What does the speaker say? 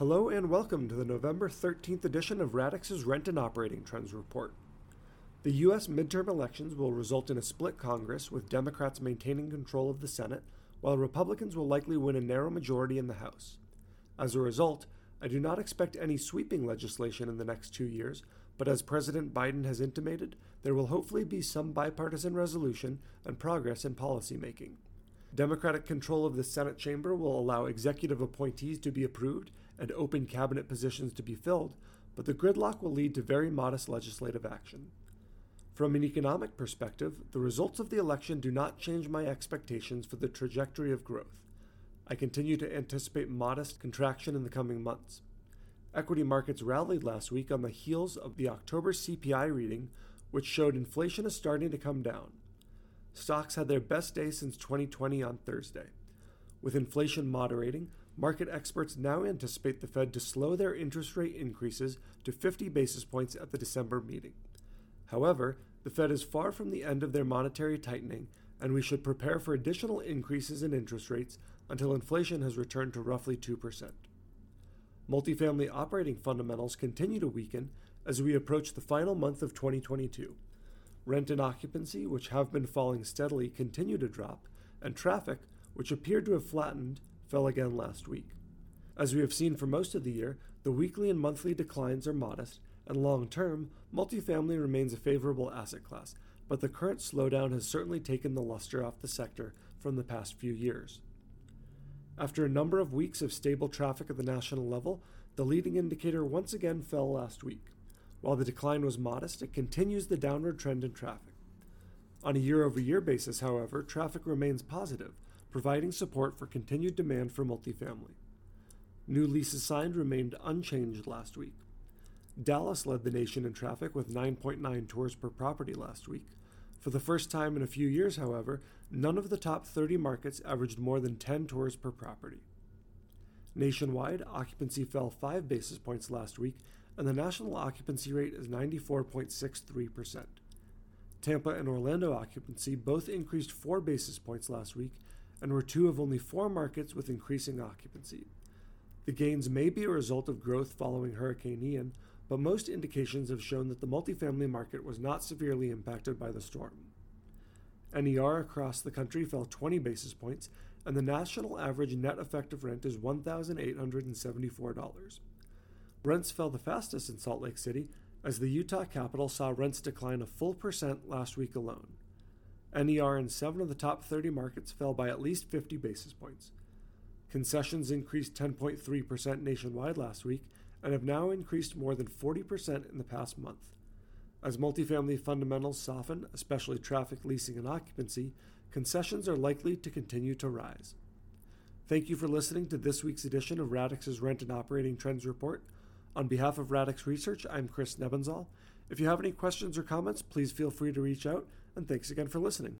Hello and welcome to the November 13th edition of Radix's Rent and Operating Trends Report. The U.S. midterm elections will result in a split Congress, with Democrats maintaining control of the Senate, while Republicans will likely win a narrow majority in the House. As a result, I do not expect any sweeping legislation in the next two years, but as President Biden has intimated, there will hopefully be some bipartisan resolution and progress in policymaking. Democratic control of the Senate chamber will allow executive appointees to be approved and open cabinet positions to be filled, but the gridlock will lead to very modest legislative action. From an economic perspective, the results of the election do not change my expectations for the trajectory of growth. I continue to anticipate modest contraction in the coming months. Equity markets rallied last week on the heels of the October CPI reading, which showed inflation is starting to come down. Stocks had their best day since 2020 on Thursday. With inflation moderating, market experts now anticipate the Fed to slow their interest rate increases to 50 basis points at the December meeting. However, the Fed is far from the end of their monetary tightening, and we should prepare for additional increases in interest rates until inflation has returned to roughly 2%. Multifamily operating fundamentals continue to weaken as we approach the final month of 2022. Rent and occupancy, which have been falling steadily, continue to drop, and traffic, which appeared to have flattened, fell again last week. As we have seen for most of the year, the weekly and monthly declines are modest, and long term, multifamily remains a favorable asset class, but the current slowdown has certainly taken the luster off the sector from the past few years. After a number of weeks of stable traffic at the national level, the leading indicator once again fell last week. While the decline was modest, it continues the downward trend in traffic. On a year over year basis, however, traffic remains positive, providing support for continued demand for multifamily. New leases signed remained unchanged last week. Dallas led the nation in traffic with 9.9 tours per property last week. For the first time in a few years, however, none of the top 30 markets averaged more than 10 tours per property. Nationwide, occupancy fell 5 basis points last week, and the national occupancy rate is 94.63%. Tampa and Orlando occupancy both increased 4 basis points last week and were two of only four markets with increasing occupancy. The gains may be a result of growth following Hurricane Ian, but most indications have shown that the multifamily market was not severely impacted by the storm. NER across the country fell 20 basis points, and the national average net effective rent is $1,874. Rents fell the fastest in Salt Lake City, as the Utah capital saw rents decline a full percent last week alone. NER in seven of the top 30 markets fell by at least 50 basis points. Concessions increased 10.3% nationwide last week and have now increased more than 40% in the past month. As multifamily fundamentals soften, especially traffic, leasing, and occupancy, concessions are likely to continue to rise. Thank you for listening to this week's edition of Radix's Rent and Operating Trends Report. On behalf of Radix Research, I'm Chris Nebenzahl. If you have any questions or comments, please feel free to reach out, and thanks again for listening.